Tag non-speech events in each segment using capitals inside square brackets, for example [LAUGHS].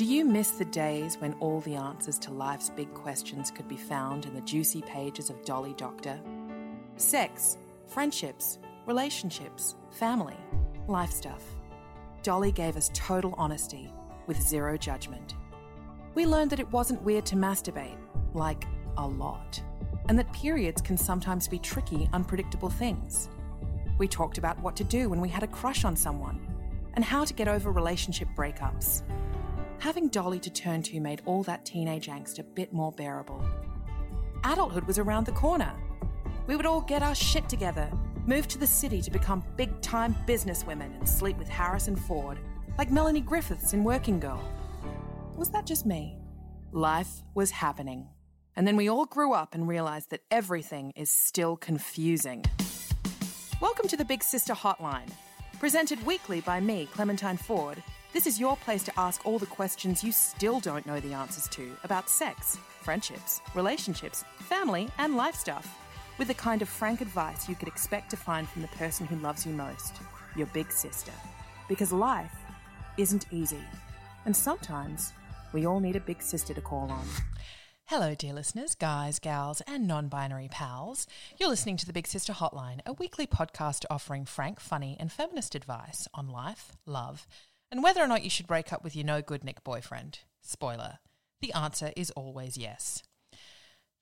Do you miss the days when all the answers to life's big questions could be found in the juicy pages of Dolly Doctor? Sex, friendships, relationships, family, life stuff. Dolly gave us total honesty with zero judgment. We learned that it wasn't weird to masturbate, like a lot, and that periods can sometimes be tricky, unpredictable things. We talked about what to do when we had a crush on someone and how to get over relationship breakups. Having Dolly to turn to made all that teenage angst a bit more bearable. Adulthood was around the corner. We would all get our shit together, move to the city to become big time businesswomen, and sleep with Harrison Ford, like Melanie Griffiths in Working Girl. Was that just me? Life was happening. And then we all grew up and realized that everything is still confusing. Welcome to the Big Sister Hotline. Presented weekly by me, Clementine Ford, this is your place to ask all the questions you still don't know the answers to about sex, friendships, relationships, family, and life stuff, with the kind of frank advice you could expect to find from the person who loves you most, your big sister. Because life isn't easy, and sometimes we all need a big sister to call on. Hello, dear listeners, guys, gals, and non binary pals. You're listening to the Big Sister Hotline, a weekly podcast offering frank, funny, and feminist advice on life, love, and whether or not you should break up with your no good Nick boyfriend. Spoiler the answer is always yes.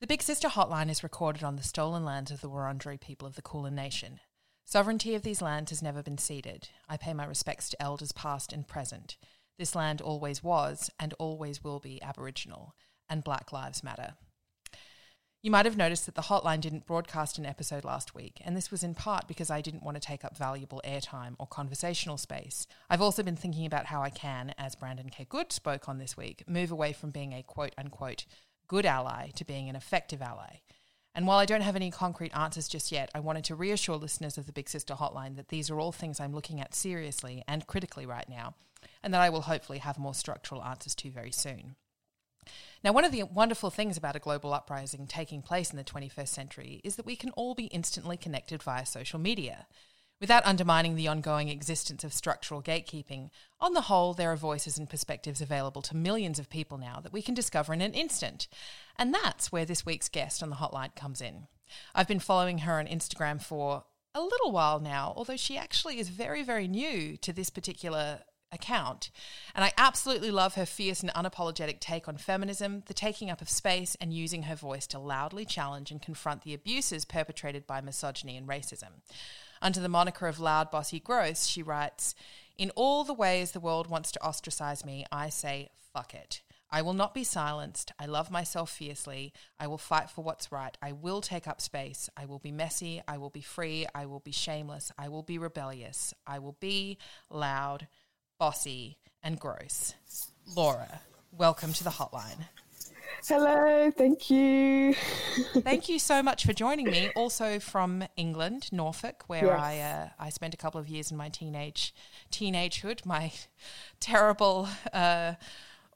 The Big Sister Hotline is recorded on the stolen lands of the Wurundjeri people of the Kulin Nation. Sovereignty of these lands has never been ceded. I pay my respects to elders past and present. This land always was and always will be Aboriginal, and Black Lives Matter. You might have noticed that the hotline didn't broadcast an episode last week, and this was in part because I didn't want to take up valuable airtime or conversational space. I've also been thinking about how I can, as Brandon K. Good spoke on this week, move away from being a quote unquote good ally to being an effective ally. And while I don't have any concrete answers just yet, I wanted to reassure listeners of the Big Sister Hotline that these are all things I'm looking at seriously and critically right now, and that I will hopefully have more structural answers to very soon. Now, one of the wonderful things about a global uprising taking place in the 21st century is that we can all be instantly connected via social media. Without undermining the ongoing existence of structural gatekeeping, on the whole, there are voices and perspectives available to millions of people now that we can discover in an instant. And that's where this week's guest on the hotline comes in. I've been following her on Instagram for a little while now, although she actually is very, very new to this particular account. And I absolutely love her fierce and unapologetic take on feminism, the taking up of space, and using her voice to loudly challenge and confront the abuses perpetrated by misogyny and racism. Under the moniker of Loud Bossy Gross, she writes In all the ways the world wants to ostracize me, I say, fuck it. I will not be silenced. I love myself fiercely. I will fight for what's right. I will take up space. I will be messy. I will be free. I will be shameless. I will be rebellious. I will be loud, bossy, and gross. Laura, welcome to the hotline. Hello, thank you. Thank you so much for joining me. Also from England, Norfolk, where Yes. I uh, I spent a couple of years in my teenage teenagehood, my terrible, uh,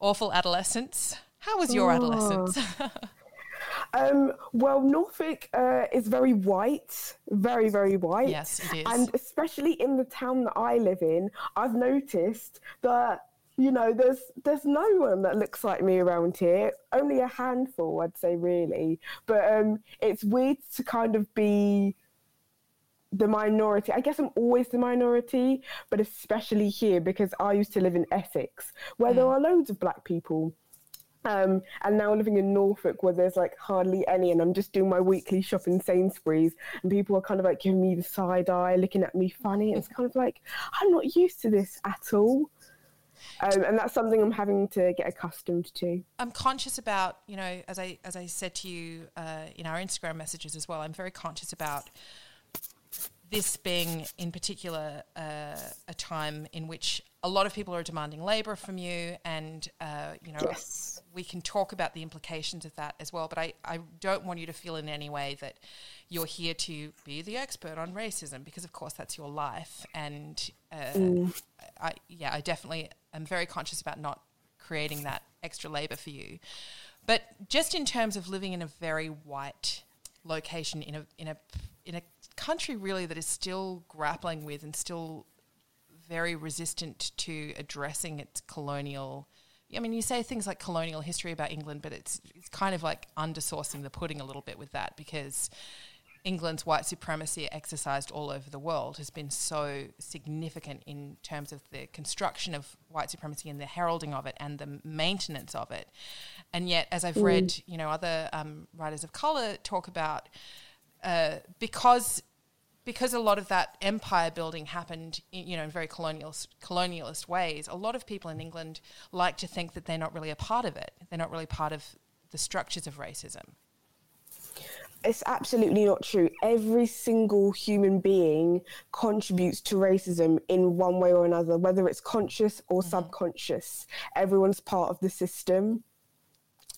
awful adolescence. How was your Oh. adolescence? [LAUGHS] Um, well, Norfolk uh, is very white, very, very white. Yes, it is. And especially in the town that I live in, I've noticed that you know there's there's no one that looks like me around here. Only a handful, I'd say, really. But um, it's weird to kind of be the minority. I guess I'm always the minority, but especially here because I used to live in Essex, where there are loads of black people. Um, and now living in Norfolk where there's like hardly any, and I'm just doing my weekly shop in Sainsbury's, and people are kind of like giving me the side eye, looking at me funny. It's kind of like I'm not used to this at all. Um, and that's something I'm having to get accustomed to. I'm conscious about, you know, as I as I said to you uh, in our Instagram messages as well. I'm very conscious about this being, in particular, uh, a time in which a lot of people are demanding labour from you, and uh, you know, yes. we can talk about the implications of that as well. But I, I don't want you to feel in any way that you're here to be the expert on racism, because of course that's your life, and uh, mm. I, yeah, I definitely am very conscious about not creating that extra labour for you. But just in terms of living in a very white location in a in a in a country really that is still grappling with and still very resistant to addressing its colonial. I mean, you say things like colonial history about England, but it's it's kind of like undersourcing the pudding a little bit with that because England's white supremacy exercised all over the world has been so significant in terms of the construction of white supremacy and the heralding of it and the maintenance of it. And yet, as I've mm. read, you know, other um, writers of color talk about uh, because because a lot of that empire building happened, in, you know, in very colonialist, colonialist ways. A lot of people in England like to think that they're not really a part of it. They're not really part of the structures of racism. It's absolutely not true. Every single human being contributes to racism in one way or another, whether it's conscious or mm-hmm. subconscious. Everyone's part of the system.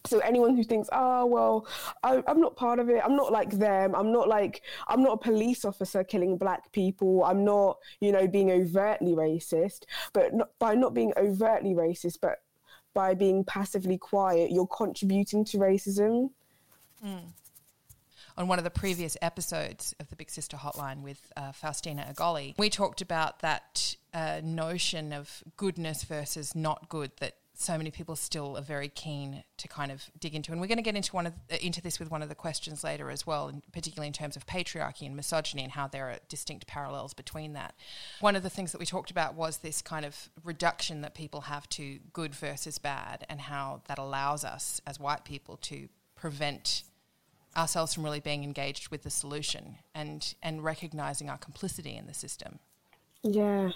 So anyone who thinks, oh well, I, am not part of it. I'm not like them. I'm not like I'm not a police officer killing black people. I'm not, you know, being overtly racist. But not, by not being overtly racist, but by being passively quiet, you're contributing to racism. Mm. On one of the previous episodes of the Big Sister Hotline with uh, Faustina Agolley, we talked about that uh, notion of goodness versus not good that so many people still are very keen to kind of dig into. And we're going to get into one of uh, into this with one of the questions later as well, particularly in terms of patriarchy and misogyny and how there are distinct parallels between that. One of the things that we talked about was this kind of reduction that people have to good versus bad, and how that allows us as white people to prevent ourselves from really being engaged with the solution and and recognizing our complicity in the system. Yeah.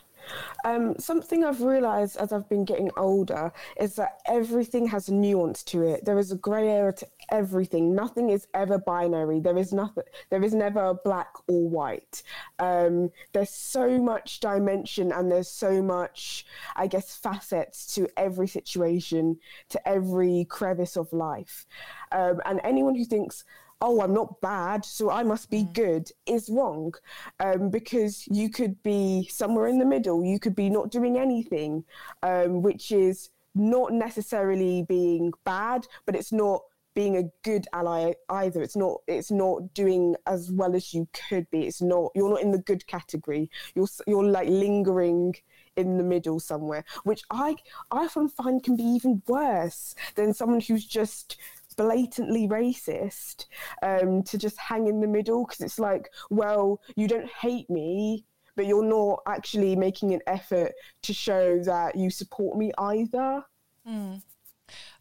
Um, something I've realized as I've been getting older is that everything has a nuance to it. There is a grey area to everything. Nothing is ever binary. There is nothing. There is never black or white. Um, there's so much dimension and there's so much, I guess, facets to every situation, to every crevice of life. Um, and anyone who thinks oh, I'm not bad, so I must be mm. good, is wrong. Um, because you could be somewhere in the middle, you could be not doing anything, um, which is not necessarily being bad, but it's not being a good ally either it's not it's not doing as well as you could be it's not you're not in the good category you're you're like lingering in the middle somewhere which i i often find can be even worse than someone who's just blatantly racist um, to just hang in the middle because it's like, well, you don't hate me, but you're not actually making an effort to show that you support me either, mm.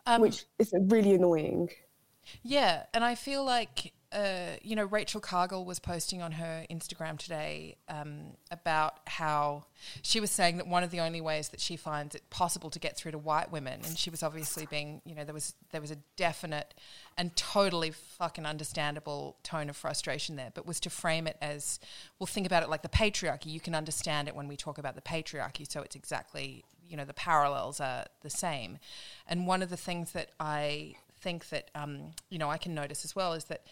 um, which is really annoying. Yeah, and I feel like uh, you know, Rachel Cargle was posting on her Instagram today um, about how she was saying that one of the only ways that she finds it possible to get through to white women, and she was obviously being, you know, there was there was a definite and totally fucking understandable tone of frustration there, but was to frame it as, well, think about it like the patriarchy. You can understand it when we talk about the patriarchy, so it's exactly, you know, the parallels are the same. And one of the things that I think that, um, you know, I can notice as well is that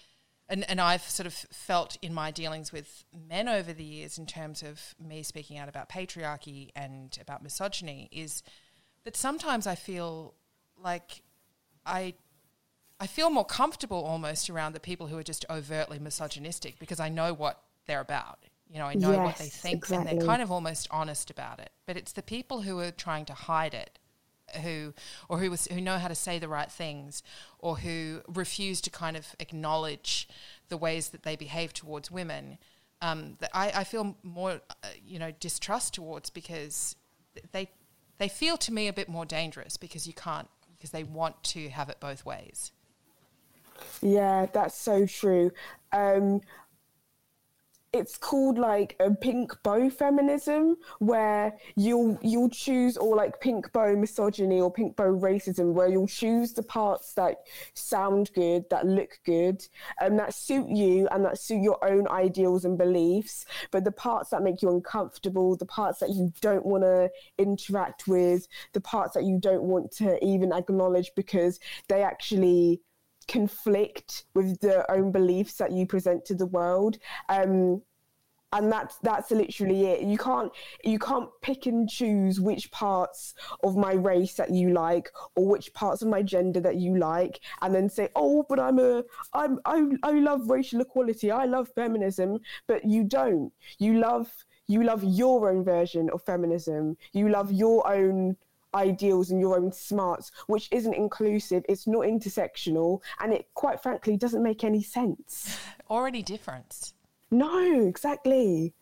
and, and I've sort of felt in my dealings with men over the years, in terms of me speaking out about patriarchy and about misogyny, is that sometimes I feel like I I feel more comfortable almost around the people who are just overtly misogynistic because I know what they're about. You know, I know yes, what they think exactly. and they're kind of almost honest about it. But it's the people who are trying to hide it who or who was who know how to say the right things or who refuse to kind of acknowledge the ways that they behave towards women um, that I, I feel more uh, you know distrust towards because they they feel to me a bit more dangerous because you can't because they want to have it both ways. Yeah, that's so true. Um, it's called like a pink bow feminism where you'll you'll choose or like pink bow misogyny or pink bow racism where you'll choose the parts that sound good that look good and that suit you and that suit your own ideals and beliefs. But the parts that make you uncomfortable the parts that you don't want to interact with the parts that you don't want to even acknowledge because they actually conflict with the own beliefs that you present to the world. Um, and that's that's literally it. You can't you can't pick and choose which parts of my race that you like or which parts of my gender that you like and then say oh but i'm a i'm i, I love racial equality. I love feminism. But you don't. You love you love your own version of feminism. You love your own ideals and your own smarts, which isn't inclusive, it's not intersectional, and it quite frankly doesn't make any sense. [SIGHS] Or any difference. No, exactly.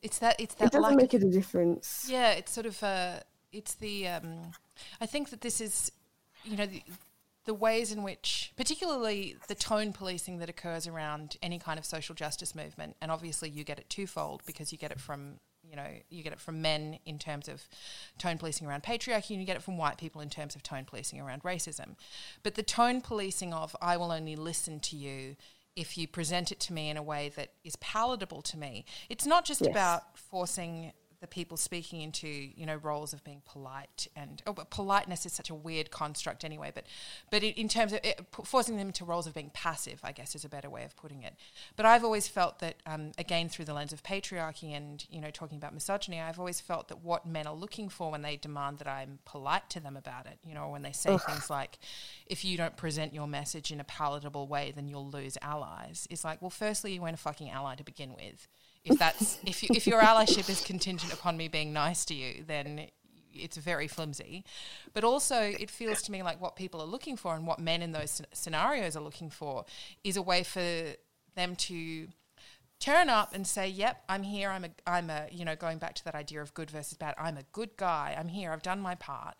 It's that it's that It doesn't lack make it a difference. Yeah, it's sort of uh, it's the um, I think that this is you know the, the ways in which particularly the tone policing that occurs around any kind of social justice movement and obviously you get it twofold because you get it from you know you get it from men in terms of tone policing around patriarchy and you get it from white people in terms of tone policing around racism but the tone policing of i will only listen to you if you present it to me in a way that is palatable to me it's not just Yes. about forcing the people speaking into you know roles of being polite and oh, but politeness is such a weird construct anyway but but in, terms of it, forcing them into roles of being passive I guess is a better way of putting it. But I've always felt that um, again through the lens of patriarchy and you know talking about misogyny I've always felt that what men are looking for when they demand that I'm polite to them about it you know when they say things like if you don't present your message in a palatable way then you'll lose allies it's like well firstly you weren't a fucking ally to begin with if that's if you, if your allyship is contingent upon me being nice to you, then it's very flimsy. But also, it feels to me like what people are looking for and what men in those scenarios are looking for is a way for them to turn up and say, "Yep, I'm here. I'm a I'm a you know going back to that idea of good versus bad. I'm a good guy. I'm here. I've done my part."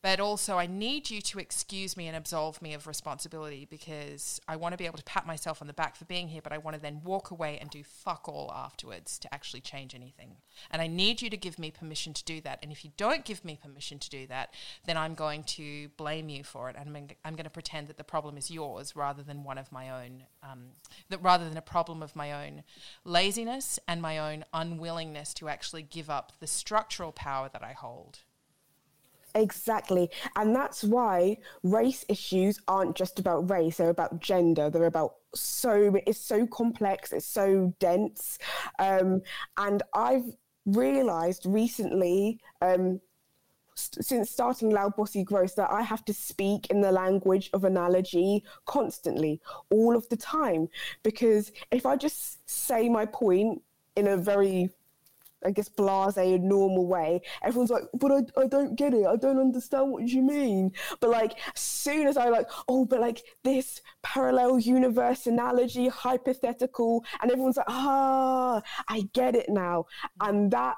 But also, I need you to excuse me and absolve me of responsibility because I want to be able to pat myself on the back for being here, but I want to then walk away and do fuck all afterwards to actually change anything. And I need you to give me permission to do that. And if you don't give me permission to do that, then I'm going to blame you for it. And I'm, going to pretend that the problem is yours rather than one of my own, um, that rather than a problem of my own laziness and my own unwillingness to actually give up the structural power that I hold. Exactly. And that's why race issues aren't just about race, they're about gender. They're about so, it's so complex, it's so dense. Um, and I've realized recently, um, since starting Loud Bossy Gross, that I have to speak in the language of analogy constantly, all of the time. Because if I just say my point in a very I guess blase and normal way. Everyone's like, but I, I don't get it. I don't understand what you mean. But like, as soon as I like, oh, but like this parallel universe analogy, hypothetical, and everyone's like, ah, I get it now. And that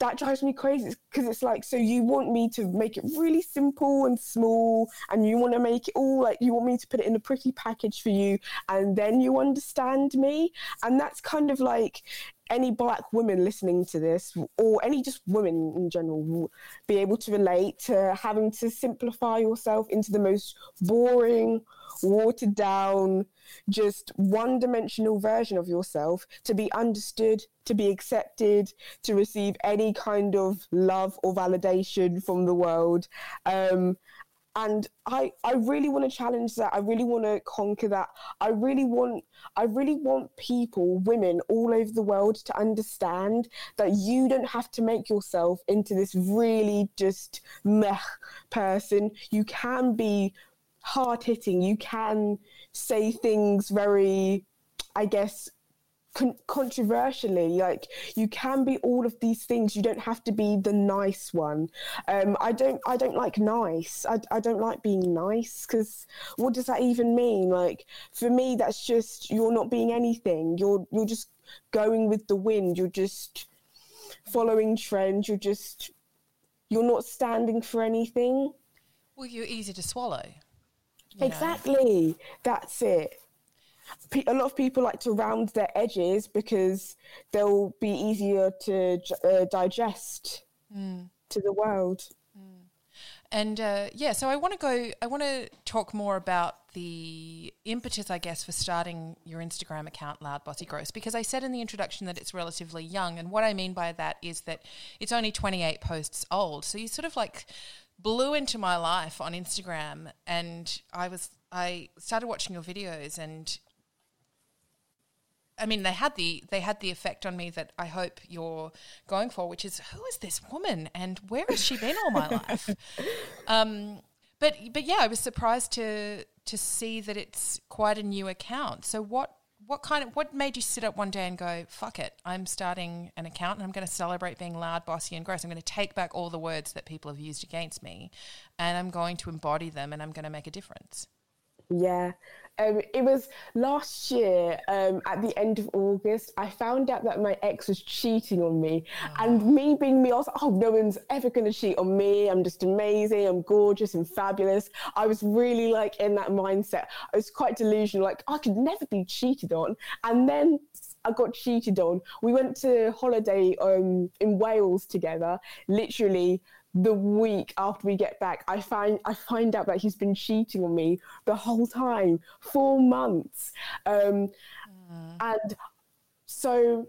that drives me crazy because it's like, so you want me to make it really simple and small, and you want to make it all like you want me to put it in a pretty package for you, and then you understand me. And that's kind of like any black woman listening to this, or any just women in general, will be able to relate to having to simplify yourself into the most boring, watered down, just one dimensional version of yourself to be understood, to be accepted, to receive any kind of love or validation from the world. Um, and I, I really want to challenge that. I really want to conquer that. I really want I really want people, women all over the world to understand that you don't have to make yourself into this really just meh person. You can be hard hitting. You can say things very, I guess, con- controversially. Like you can be all of these things. You don't have to be the nice one. Um, I don't. I don't like nice. I, I don't like being nice because what does that even mean? Like for me, that's just you're not being anything. You're you're just going with the wind. You're just following trends. You're just you're not standing for anything. Well, you're easy to swallow. Exactly. That's it. A lot of people like to round their edges because they'll be easier to uh, digest mm. to the world. And uh, yeah, so I want to go, I want to talk more about the impetus, I guess, for starting your Instagram account, Loud Bossy Gross, because I said in the introduction that it's relatively young. And what I mean by that is that it's only 28 posts old. So you sort of like blew into my life on Instagram. And I was, I started watching your videos and I mean, they had the they had the effect on me that I hope you're going for, which is who is this woman and where has she been all my [LAUGHS] life? Um, but but yeah, I was surprised to to see that it's quite a new account. So what what kind of what made you sit up one day and go, "Fuck it, I'm starting an account and I'm going to celebrate being loud, bossy, and gross. I'm going to take back all the words that people have used against me, and I'm going to embody them, and I'm going to make a difference." Yeah, um, it was last year um, at the end of August. I found out that my ex was cheating on me, oh. and me being me, I was like, "Oh, no one's ever going to cheat on me. I'm just amazing. I'm gorgeous and fabulous." I was really like in that mindset. I was quite delusional, like I could never be cheated on. And then I got cheated on. We went to holiday um, in Wales together. Literally the week after we get back, I find I find out that he's been cheating on me the whole time, four months, um, mm. and so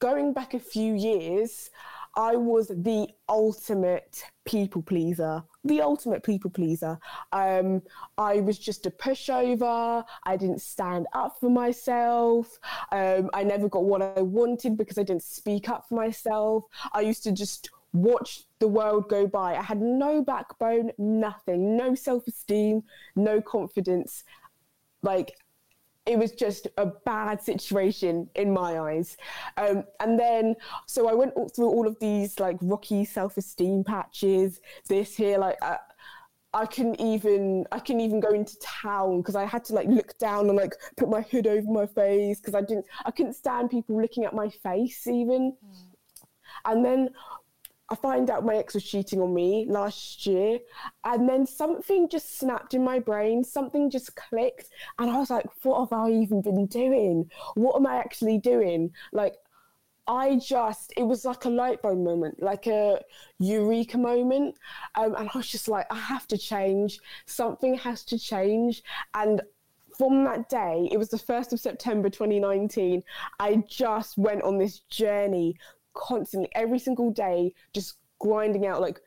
going back a few years, I was the ultimate people pleaser. The ultimate people pleaser. Um, I was just a pushover. I didn't stand up for myself. Um, I never got what I wanted because I didn't speak up for myself. I used to just watch the world go by. I had no backbone, nothing, no self esteem, no confidence. Like, it was just a bad situation in my eyes. Um, and then, so I went through all of these like rocky self esteem patches, this here, like, uh, I couldn't even I couldn't even go into town because I had to like look down and like put my hood over my face because I didn't I couldn't stand people looking at my face even. Mm. And then I find out my ex was cheating on me last year, and then something just snapped in my brain. Something just clicked, and I was like, "What have I even been doing? What am I actually doing?" Like, I just, it was like a light bulb moment, like a eureka moment. Um, and I was just like, I have to change. Something has to change. And from that day, it was the 1st of September 2019, I just went on this journey constantly every single day just grinding out like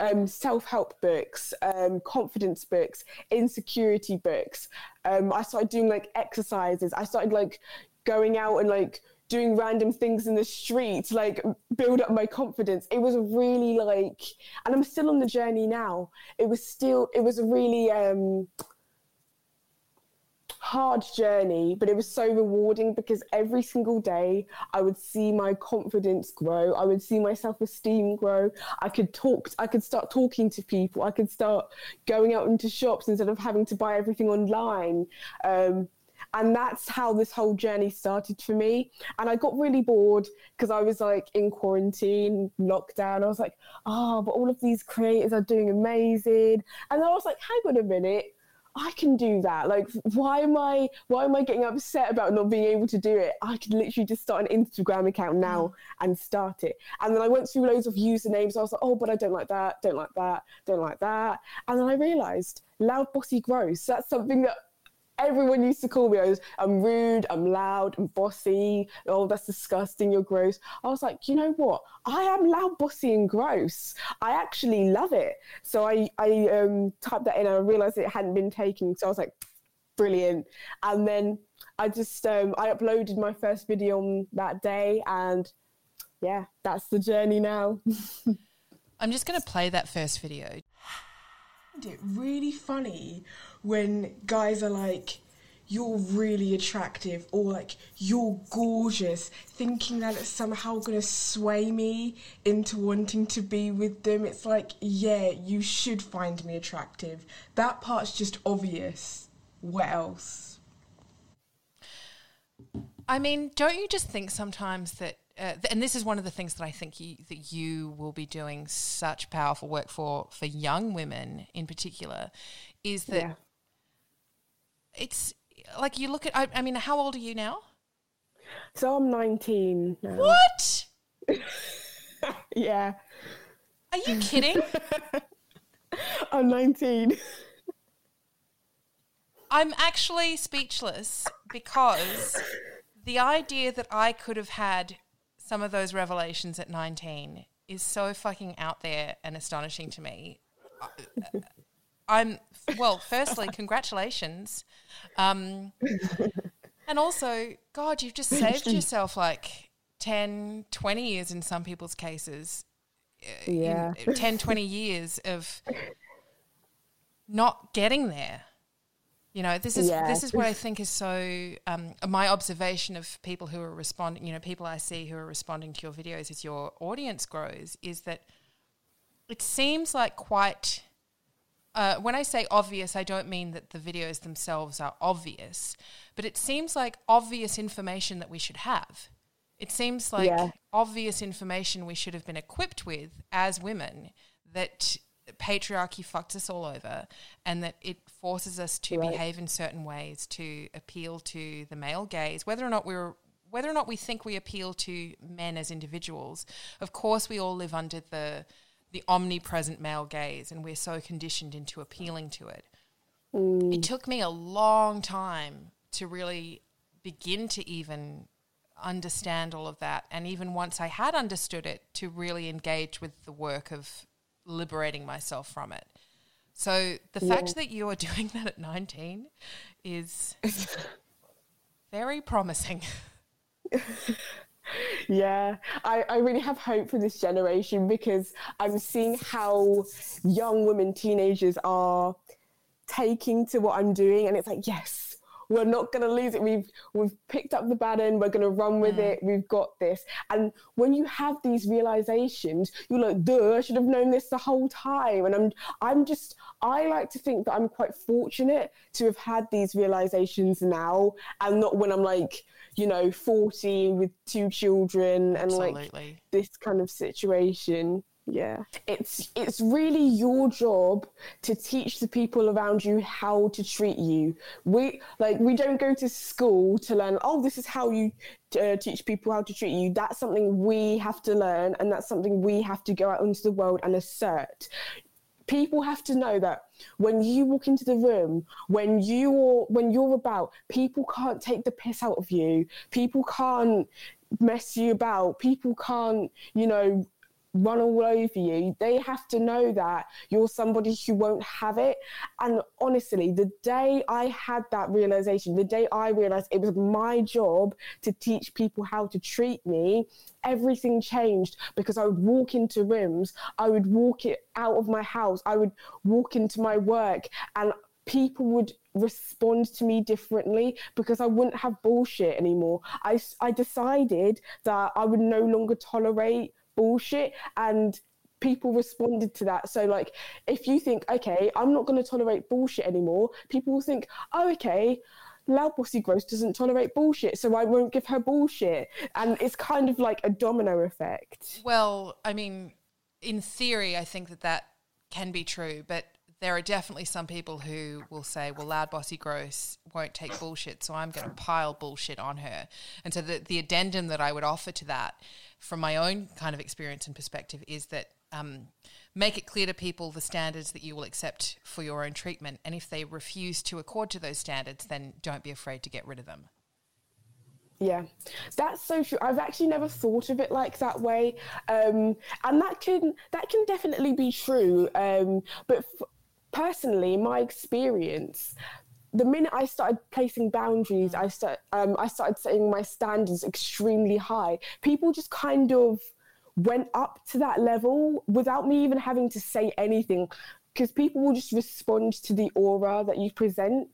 um, self-help books, um, confidence books, insecurity books. Um, I started doing like exercises. I started like going out and like doing random things in the street to like build up my confidence. It was really like, and I'm still on the journey now. It was still, it was a really um, hard journey, but it was so rewarding because every single day I would see my confidence grow. I would see my self esteem grow. I could talk, I could start talking to people. I could start going out into shops instead of having to buy everything online. Um, and that's how this whole journey started for me. And I got really bored because I was like in quarantine, lockdown. I was like, oh, but all of these creators are doing amazing. And I was like, hang on a minute I can do that. Like, why am I why am I getting upset about not being able to do it? I could literally just start an Instagram account now mm. and start it. And then I went through loads of usernames. I was like, oh, but I don't like that, don't like that, don't like that. And then I realized loud bossy gross. That's something that everyone used to call me. I was, I'm rude, I'm loud, I'm bossy. Oh, that's disgusting. You're gross. I was like, you know what? I am loud, bossy, and gross. I actually love it. So I I um, typed that in and I realized it hadn't been taken. So I was like, brilliant. And then I just um, I uploaded my first video on that day, and yeah, that's the journey now. [LAUGHS] I'm just going to play that first video. It really funny when guys are like, you're really attractive or like you're gorgeous, thinking that it's somehow gonna sway me into wanting to be with them. It's like, yeah, you should find me attractive. That part's just obvious. What else? I mean, don't you just think sometimes that uh, th- and this is one of the things that I think you, that you will be doing such powerful work for for young women in particular, is that Yeah. It's like you look at. I, I mean, how old are you now? So I'm 19 now. What? [LAUGHS] Yeah, Are you kidding? [LAUGHS] I'm 19. I'm actually speechless because the idea that I could have had some of those revelations at 19 is so fucking out there and astonishing to me. I'm, well, firstly, congratulations. Um, [LAUGHS] and also, God, you've just saved yourself like 10, 20 years in some people's cases. uh, in- Yeah. 10, 20 years of not getting there. You know, this is Yeah. this is what I think is so. Um, my observation of people who are responding, you know, people I see who are responding to your videos as your audience grows, is that it seems like quite. Uh, when I say obvious, I don't mean that the videos themselves are obvious, but it seems like obvious information that we should have. It seems like Yeah. obvious information we should have been equipped with as women that patriarchy fucked us all over and that it forces us to Right. behave in certain ways to appeal to the male gaze whether or not we're whether or not we think we appeal to men as individuals of course we all live under the the omnipresent male gaze and we're so conditioned into appealing to it mm. it took me a long time to really begin to even understand all of that. And even once I had understood it, to really engage with the work of liberating myself from it. So the fact that you are [LAUGHS] doing that at 19 is [LAUGHS] very promising. [LAUGHS] Yeah, I, I really have hope for this generation because I'm seeing how young women, teenagers are taking to what I'm doing, and it's like, yes, we're not gonna lose it. We've we've picked up the baton. We're gonna run with mm. it. We've got this. And when you have these realizations, you're like, duh, I should have known this the whole time. And I'm I'm just I like to think that I'm quite fortunate to have had these realizations now, and not when I'm like you know 40 with two children and like this kind of situation yeah. It's it's really your job to teach the people around you how to treat you. We like we don't go to school to learn oh this is how you uh, teach people how to treat you. That's something we have to learn and that's something we have to go out into the world and assert. People have to know that when you walk into the room when you're when you're about people can't take the piss out of you. People can't mess you about. People can't you know run all over you they have to know that you're somebody who won't have it and honestly the day i had that realization the day i realized it was my job to teach people how to treat me everything changed because I would walk into rooms, I would walk it out of my house, I would walk into my work, and people would respond to me differently because I wouldn't have bullshit anymore. I, I decided that I would no longer tolerate bullshit and people responded to that. So like if you think okay i'm not going to tolerate bullshit anymore people will think oh okay loud bossy gross doesn't tolerate bullshit so i won't give her bullshit. And it's kind of like a domino effect. Well, I mean, in theory, I think that that can be true, but there are definitely some people who will say, well, loud, bossy, gross won't take bullshit, so I'm going to pile bullshit on her. And so the, the addendum that I would offer to that from my own kind of experience and perspective is that um, make it clear to people the standards that you will accept for your own treatment. And if they refuse to accord to those standards, then don't be afraid to get rid of them. Yeah, that's so true. I've actually never thought of it like that way, um, and that can that can definitely be true. Um, but f- personally, my experience, the minute I started placing boundaries, I start um, I started setting my standards extremely high. People just kind of went up to that level without me even having to say anything, because people will just respond to the aura that you present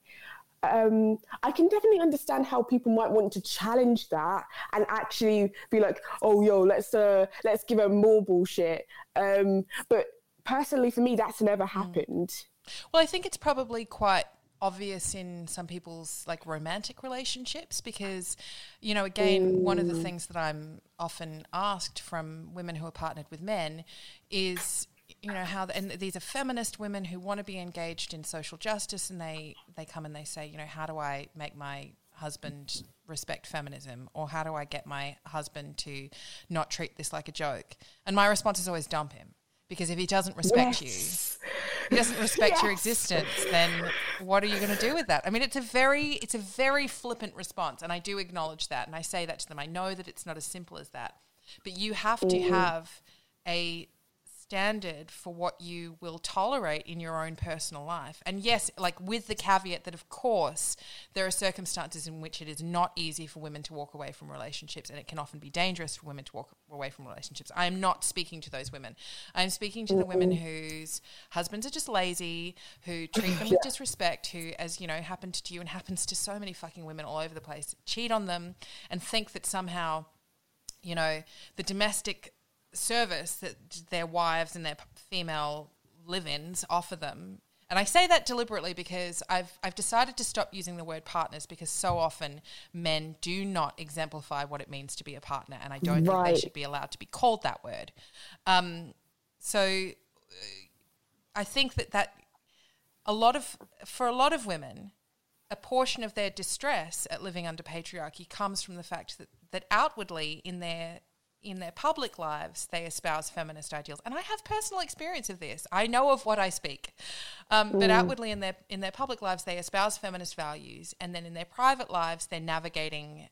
um, I can definitely understand how people might want to challenge that and actually be like, "Oh, yo, let's uh, let's give her more bullshit." Um, but personally, for me, that's never happened. Well, I think it's probably quite obvious in some people's like romantic relationships because you know again one of the things that I'm often asked from women who are partnered with men is you know how and these are feminist women who want to be engaged in social justice and they they come and they say you know how do I make my husband respect feminism? or how do I get my husband to not treat this like a joke? And my response is always dump him because if he doesn't respect Yes. you he doesn't respect your existence then what are you going to do with that? I mean it's a very it's a very flippant response and i do acknowledge that and i say that to them. I know that it's not as simple as that. But you have to mm. have a standard for what you will tolerate in your own personal life. And yes, like with the caveat that, of course, there are circumstances in which it is not easy for women to walk away from relationships and it can often be dangerous for women to walk away from relationships. I am not speaking to those women. I am speaking to the mm-hmm. women whose husbands are just lazy, who treat them with [LAUGHS] disrespect, who, as you know, happened to you and happens to so many fucking women all over the place, cheat on them and think that somehow you know, the domestic service that their wives and their female live-ins offer them. And I say that deliberately because I've I've decided to stop using the word partners because so often men do not exemplify what it means to be a partner, and I don't think they should be allowed to be called that word. Um, so uh, I think that that a lot of for a lot of women, a portion of their distress at living under patriarchy comes from the fact that, that outwardly in their in their public lives they espouse feminist ideals. And i have personal experience of this. I know of what i speak. Um, but outwardly in their in their public lives they espouse feminist values. And then in their private lives they're navigating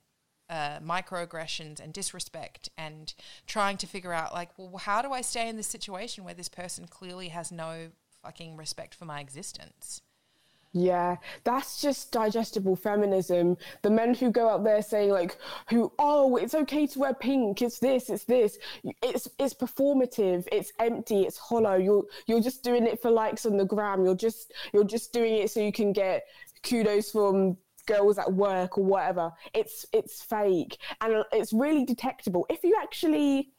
uh, microaggressions and disrespect and trying to figure out like well how do i stay in this situation where this person clearly has no fucking respect for my existence Yeah, that's just digestible feminism. The men who go out there saying like, "Who? Oh, it's okay to wear pink. It's this. It's this. It's it's performative. It's empty. It's hollow. You're you're just doing it for likes on the gram. You're just you're just doing it so you can get kudos from girls at work or whatever. It's it's fake and uh, it's really detectable if you actually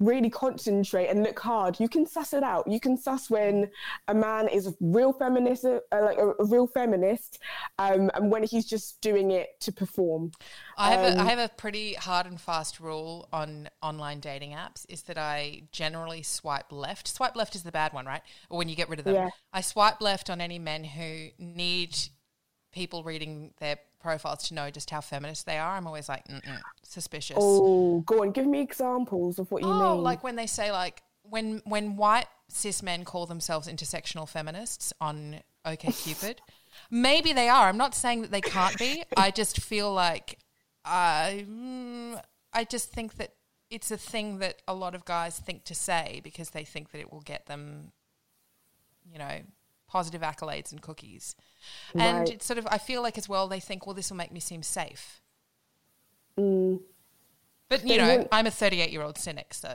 really concentrate and look hard, you can suss it out. You can suss when a man is a real feminist, uh, like a, a real feminist, um, and when he's just doing it to perform. I have, Um, a, I have a pretty hard and fast rule on online dating apps is that I generally swipe left. Swipe left is the bad one, right? Or when you get rid of them. Yeah. I swipe left on any men who need people reading their profiles to know just how feminist they are. I'm always like, suspicious. Oh, go on, give me examples of what you Oh, mean. like when they say like when when white cis men call themselves intersectional feminists on OkCupid, [LAUGHS] maybe they are. I'm not saying that they can't be. I just feel like I mm, I just think that it's a thing that a lot of guys think to say because they think that it will get them, you know, positive accolades and cookies. And it's sort of I feel like as well they think, well, this will make me seem safe. Mm. But you know, I'm a 38 year old cynic, so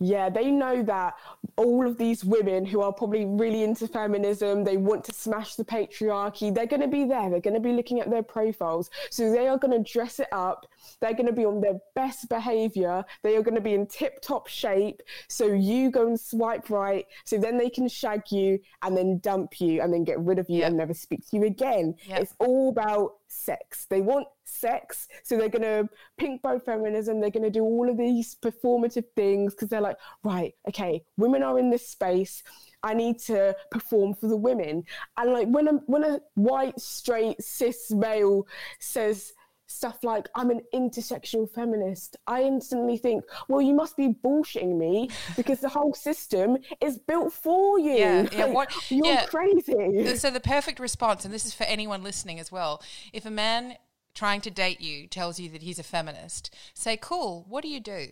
Yeah, they know that all of these women who are probably really into feminism, they want to smash the patriarchy, they're going to be there. They're going to be looking at their profiles. So they are going to dress it up. They're going to be on their best behavior. They are going to be in tip top shape. So you go and swipe right. So then they can shag you and then dump you and then get rid of you Yep. and never speak to you again. Yep. It's all about sex. They want sex, so they're gonna pink bow feminism. They're gonna do all of these performative things because they're like, right, okay, women are in this space. I need to perform for the women. And like when a when a white straight cis male says stuff like I'm an intersectional feminist, I instantly think, well, you must be bullshitting me [LAUGHS] because the whole system is built for you. Yeah, yeah, [LAUGHS] what- you're yeah. crazy. So the perfect response, and this is for anyone listening as well, if a man trying to date you tells you that he's a feminist, say, "Cool. What do you do?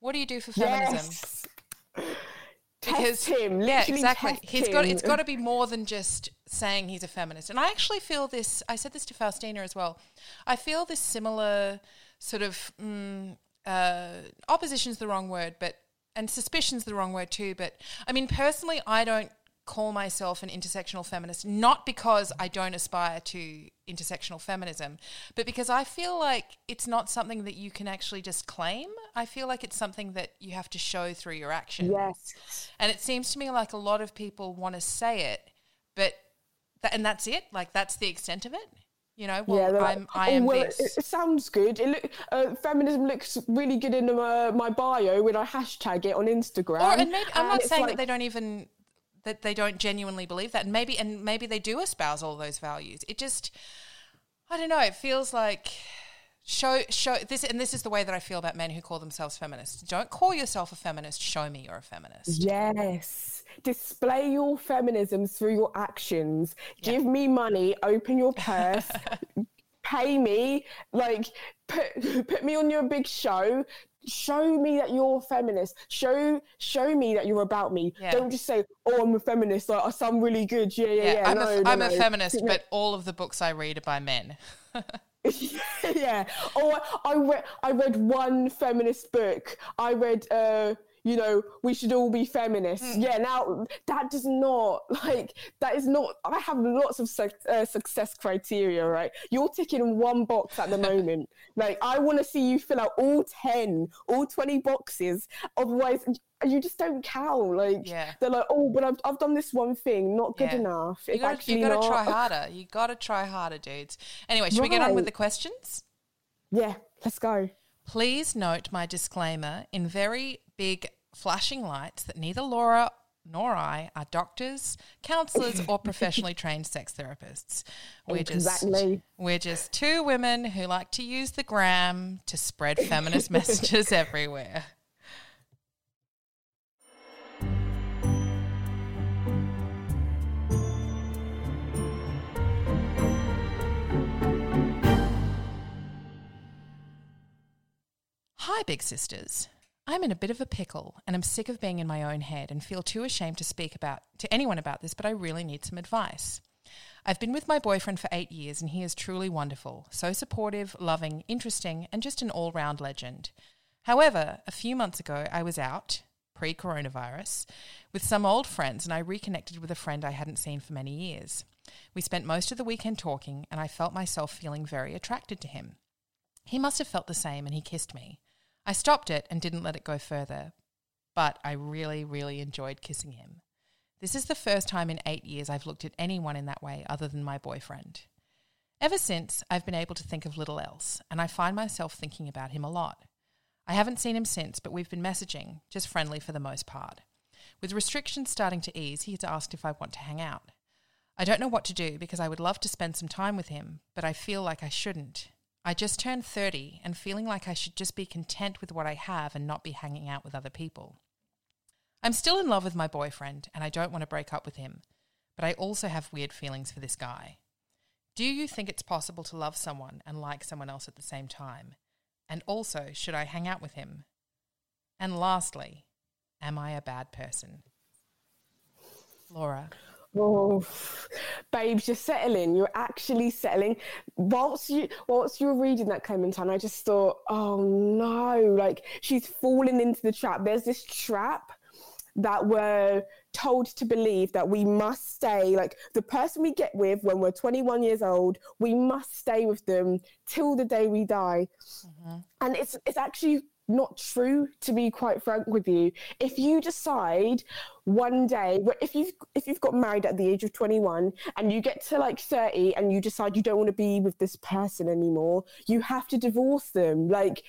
What do you do for feminism?" Yes. Because Test him. yeah, exactly. He's got it's got to be more than just saying he's a feminist. And I actually feel this. I said this to Faustina as well. I feel this similar sort of mm, uh, opposition's the wrong word, but and suspicion's the wrong word too. But I mean, personally, I don't call myself an intersectional feminist, not because I don't aspire to intersectional feminism, but because I feel like it's not something that you can actually just claim. I feel like it's something that you have to show through your actions. Yes. And it seems to me like a lot of people want to say it, but that, and that's it. Like that's the extent of it. You know, well, yeah, I'm, like, I oh, am well, this. It, it sounds good. It look, uh, feminism looks really good in my, my bio when I hashtag it on Instagram. Or, and maybe, I'm And not saying like- that they don't even that they don't genuinely believe that, and maybe and maybe they do espouse all those values. It just, I don't know. It feels like show show this, and this is the way that I feel about men who call themselves feminists. Don't call yourself a feminist. Show me you're a feminist. Yes. Display your feminism through your actions. Give me money, open your purse, [LAUGHS] pay me, like put [LAUGHS] put me on your big show. Show me that you're feminist. Show show me that you're about me. Yeah. Don't just say, "Oh, I'm a feminist. Like, I sound really good." Yeah, yeah, Yeah. I'm, no, a, no, I'm a feminist, but all of the books I read are by men. [LAUGHS] [LAUGHS] yeah. Oh, I, I read I read one feminist book. I read, uh, you know, we should all be feminists. Yeah. Now that does not like that is not. I have lots of suc uh, success criteria. Right. You're ticking one box at the [LAUGHS] moment. like I want to see you fill out all ten, all twenty boxes. Otherwise. You just don't count. Like Yeah. they're like, oh, but I've, I've done this one thing, not good Yeah. enough. You gotta, you gotta not. try [LAUGHS] harder. You gotta try harder, dudes. Anyway, should we get on with the questions? Yeah, let's go. Please note my disclaimer in very big flashing lights that neither Laura nor I are doctors, counselors, or [LAUGHS] professionally trained sex therapists. We're Exactly. just we're just two women who like to use the gram to spread feminist [LAUGHS] messages everywhere. Hi, big sisters. I'm in a bit of a pickle and I'm sick of being in my own head and feel too ashamed to speak about to anyone about this, but I really need some advice. I've been with my boyfriend for 8 years and he is truly wonderful, so supportive, loving, interesting, and just an all-round legend. However, a few months ago I was out pre-coronavirus with some old friends and I reconnected with a friend I hadn't seen for many years. We spent most of the weekend talking and I felt myself feeling very attracted to him. He must have felt the same and he kissed me. I stopped it and didn't let it go further, but I really, really enjoyed kissing him. This is the first time in eight years I've looked at anyone in that way other than my boyfriend. Ever since, I've been able to think of little else, and I find myself thinking about him a lot. I haven't seen him since, but we've been messaging, just friendly for the most part. With restrictions starting to ease, he has asked if I want to hang out. I don't know what to do because I would love to spend some time with him, but I feel like I shouldn't. I just turned 30 and feeling like I should just be content with what I have and not be hanging out with other people. I'm still in love with my boyfriend and I don't want to break up with him, but I also have weird feelings for this guy. Do you think it's possible to love someone and like someone else at the same time? And also, should I hang out with him? And lastly, am I a bad person? Laura. Oh, babes, you're settling. You're actually settling. Whilst you, whilst you were reading that, Clementine, I just thought, oh no, like she's fallen into the trap. There's this trap that we're told to believe that we must stay, like the person we get with when we're 21 years old, we must stay with them till the day we die. Mm-hmm. And it's it's actually not true to be quite frank with you. If you decide one day if you've if you've got married at the age of 21 and you get to like 30 and you decide you don't want to be with this person anymore you have to divorce them. Like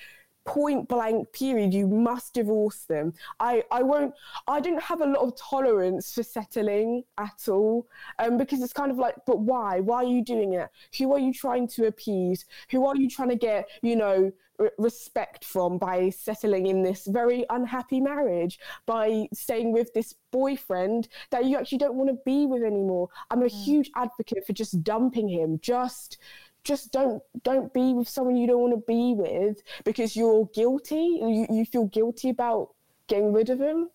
point blank period you must divorce them. I i won't i don't have a lot of tolerance for settling at all um because it's kind of like but why? Why are you doing it? Who are you trying to appease? Who are you trying to get you know r- respect from by settling in this very unhappy marriage? By staying with this boyfriend that you actually don't want to be with anymore? I'm a huge advocate for just dumping him just just don't don't be with someone you don't want to be with because you're guilty you, you feel guilty about getting rid of him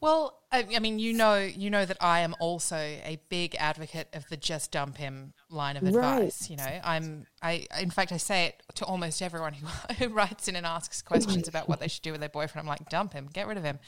Well, I, I mean, you know, you know that I am also a big advocate of the just dump him line of Right. advice. You know, I'm, I, in fact, I say it to almost everyone who, [LAUGHS] who writes in and asks questions about what they should do with their boyfriend. I'm like, dump him, get rid of him.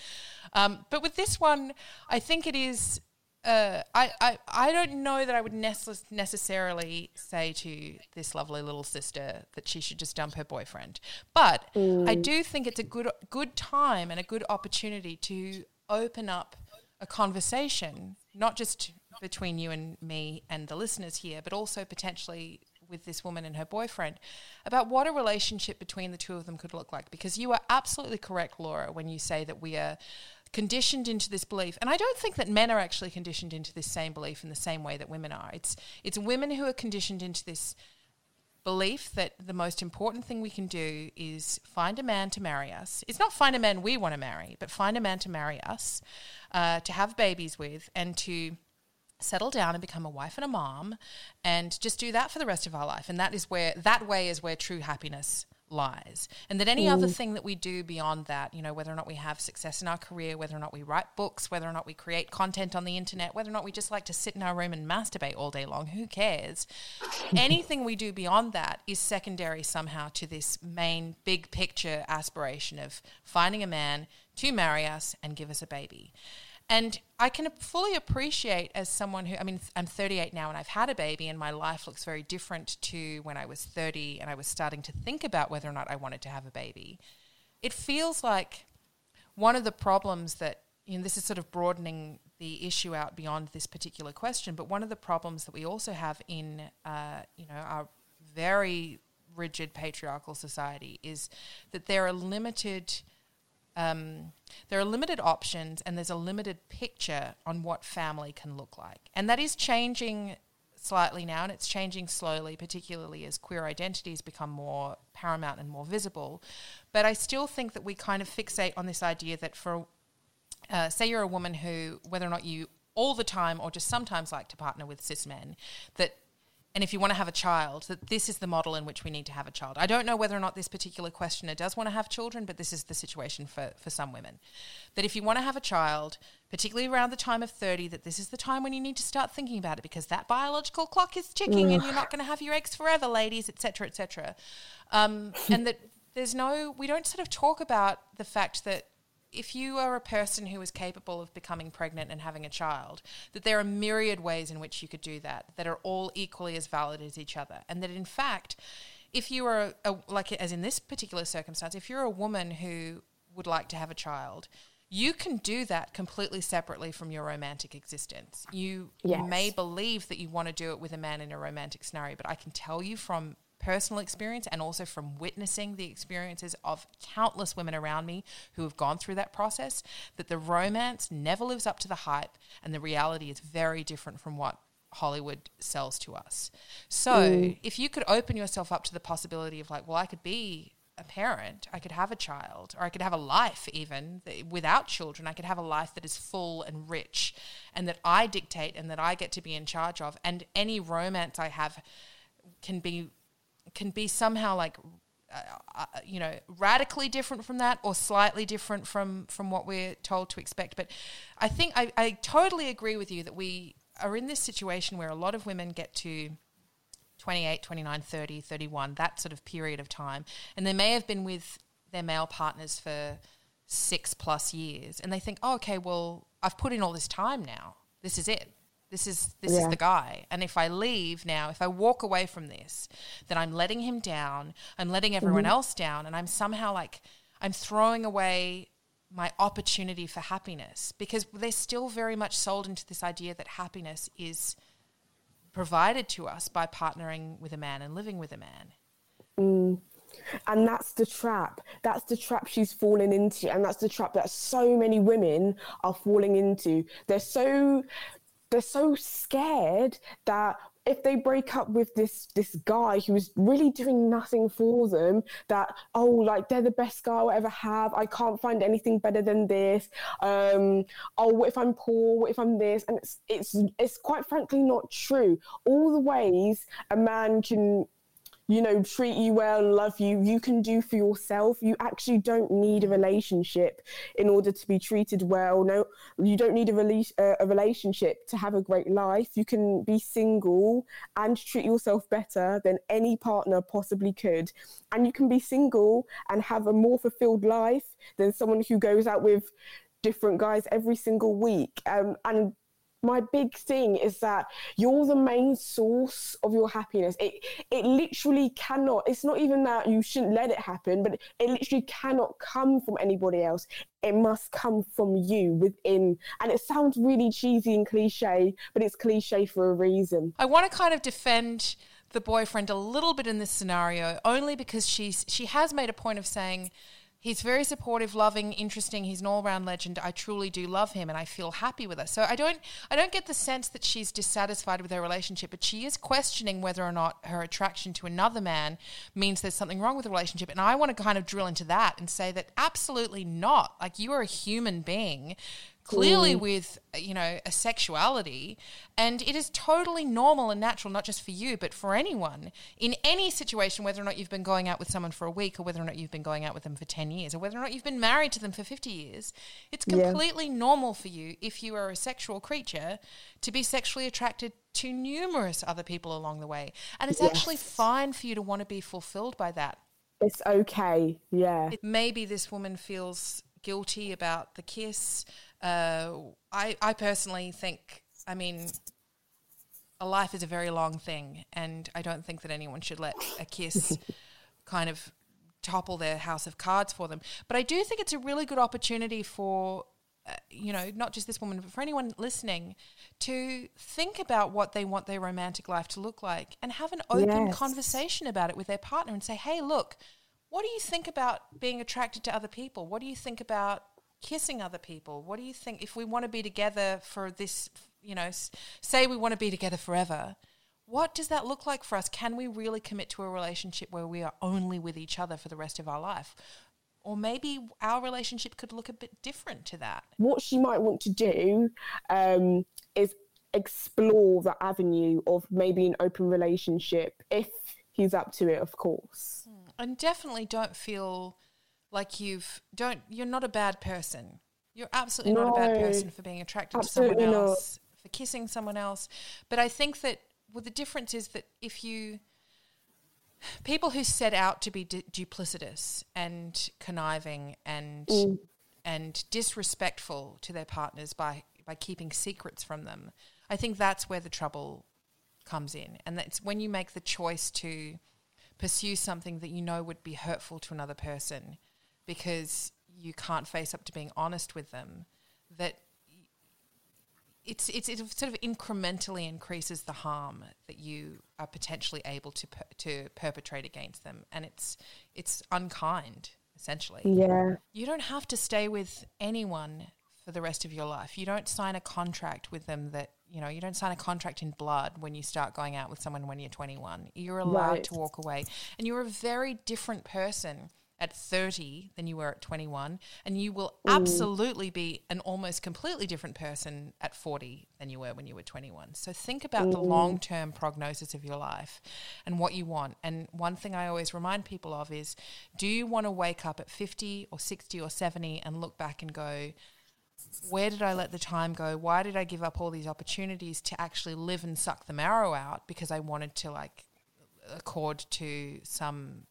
Um, but with this one, I think it is. Uh, I, I, I don't know that I would necess- necessarily say to this lovely little sister that she should just dump her boyfriend, but I do think it's a good good time and a good opportunity to open up a conversation, not just between you and me and the listeners here, but also potentially with this woman and her boyfriend about what a relationship between the two of them could look like. Because you are absolutely correct, Laura, when you say that we are conditioned into this belief and i don't think that men are actually conditioned into this same belief in the same way that women are. It's it's women who are conditioned into this belief that the most important thing we can do is find a man to marry us. It's not find a man we want to marry but find a man to marry us uh, to have babies with and to settle down and become a wife and a mom and just do that for the rest of our life. And that is where that way is where true happiness lies. And that any mm. other thing that we do beyond that you know whether or not we have success in our career whether or not we write books whether or not we create content on the internet whether or not we just like to sit in our room and masturbate all day long who cares? [LAUGHS] Anything we do beyond that is secondary somehow to this main big picture aspiration of finding a man to marry us and give us a baby and I can fully appreciate as someone who, I mean, I'm 38 now and I've had a baby, and my life looks very different to when I was 30 and I was starting to think about whether or not I wanted to have a baby. It feels like one of the problems that, you know, this is sort of broadening the issue out beyond this particular question, but one of the problems that we also have in, uh, you know, our very rigid patriarchal society is that there are limited um, there are limited options and there's a limited picture on what family can look like. And that is changing slightly now and it's changing slowly, particularly as queer identities become more paramount and more visible. But I still think that we kind of fixate on this idea that for, uh, say, you're a woman who, whether or not you all the time or just sometimes like to partner with cis men, that and if you want to have a child, that this is the model in which we need to have a child. I don't know whether or not this particular questioner does want to have children, but this is the situation for, for some women. That if you want to have a child, particularly around the time of 30, that this is the time when you need to start thinking about it because that biological clock is ticking and you're not going to have your eggs forever, ladies, et etc., etc. Um, and that there's no, we don't sort of talk about the fact that if you are a person who is capable of becoming pregnant and having a child, that there are myriad ways in which you could do that, that are all equally as valid as each other. And that in fact, if you are, a, like as in this particular circumstance, if you're a woman who would like to have a child, you can do that completely separately from your romantic existence. You yes. may believe that you want to do it with a man in a romantic scenario, but I can tell you from personal experience and also from witnessing the experiences of countless women around me who have gone through that process that the romance never lives up to the hype and the reality is very different from what Hollywood sells to us. So, mm. if you could open yourself up to the possibility of like, well, I could be a parent, I could have a child, or I could have a life even without children. I could have a life that is full and rich and that I dictate and that I get to be in charge of. And any romance I have can be can be somehow like uh, uh, you know radically different from that or slightly different from from what we're told to expect. But i think I, I totally agree with you that we are in this situation where a lot of women get to 28 29 30 31 that sort of period of time. And they may have been with their male partners for six plus years and they think oh okay well i've put in all this time now. This is it this is this yeah. is the guy. And if I leave now, if I walk away from this, then I'm letting him down. I'm letting everyone mm-hmm. else down and I'm somehow like I'm throwing away my opportunity for happiness because they're still very much sold into this idea that happiness is provided to us by partnering with a man and living with a man. Mm. And that's the trap. That's the trap she's fallen into. And that's the trap that so many women are falling into. They're so they're so scared that if they break up with this this guy who's really doing nothing for them that oh like they're the best guy i'll ever have. I can't find anything better than this. Um oh what if i'm poor? What if i'm this? And it's it's it's quite frankly not true. All the ways a man can you know, treat you well, love you, you can do for yourself. You actually don't need a relationship in order to be treated well. No, you don't need a, rela- uh, a relationship to have a great life. You can be single and treat yourself better than any partner possibly could. And you can be single and have a more fulfilled life than someone who goes out with different guys every single week. Um, and my big thing is that you're the main source of your happiness. It it literally cannot. It's not even that you shouldn't let it happen, but it literally cannot come from anybody else. It must come from you within. And it sounds really cheesy and cliche, but it's cliche for a reason. I want to kind of defend the boyfriend a little bit in this scenario, only because she's she has made a point of saying He's very supportive, loving, interesting. He's an all-round legend. I truly do love him and I feel happy with her. So I don't I don't get the sense that she's dissatisfied with her relationship, but she is questioning whether or not her attraction to another man means there's something wrong with the relationship. And I want to kind of drill into that and say that absolutely not. Like you are a human being clearly mm. with you know a sexuality and it is totally normal and natural not just for you but for anyone in any situation whether or not you've been going out with someone for a week or whether or not you've been going out with them for 10 years or whether or not you've been married to them for 50 years it's completely yeah. normal for you if you are a sexual creature to be sexually attracted to numerous other people along the way and it's yes. actually fine for you to want to be fulfilled by that it's okay yeah maybe this woman feels guilty about the kiss uh, I, I personally think, I mean, a life is a very long thing, and I don't think that anyone should let a kiss [LAUGHS] kind of topple their house of cards for them. But I do think it's a really good opportunity for, uh, you know, not just this woman, but for anyone listening to think about what they want their romantic life to look like and have an open yes. conversation about it with their partner and say, hey, look, what do you think about being attracted to other people? What do you think about kissing other people. What do you think if we want to be together for this, you know, say we want to be together forever? What does that look like for us? Can we really commit to a relationship where we are only with each other for the rest of our life? Or maybe our relationship could look a bit different to that. What she might want to do um, is explore the avenue of maybe an open relationship if he's up to it, of course. Hmm. And definitely don't feel like you've don't you're not a bad person. You're absolutely no, not a bad person for being attracted to someone else, not. for kissing someone else. But I think that well, the difference is that if you people who set out to be du- duplicitous and conniving and mm. and disrespectful to their partners by by keeping secrets from them, I think that's where the trouble comes in, and that's when you make the choice to pursue something that you know would be hurtful to another person because you can't face up to being honest with them, that it's, it's it sort of incrementally increases the harm that you are potentially able to per, to perpetrate against them, and it's it's unkind essentially. Yeah, you don't have to stay with anyone for the rest of your life. You don't sign a contract with them that you know you don't sign a contract in blood when you start going out with someone when you're 21. You're allowed right. to walk away, and you're a very different person at 30 than you were at 21 and you will mm. absolutely be an almost completely different person at 40 than you were when you were 21 so think about mm. the long-term prognosis of your life and what you want and one thing i always remind people of is do you want to wake up at 50 or 60 or 70 and look back and go where did I let the time go? Why did I give up all these opportunities to actually live and suck the marrow out because I wanted to like accord to some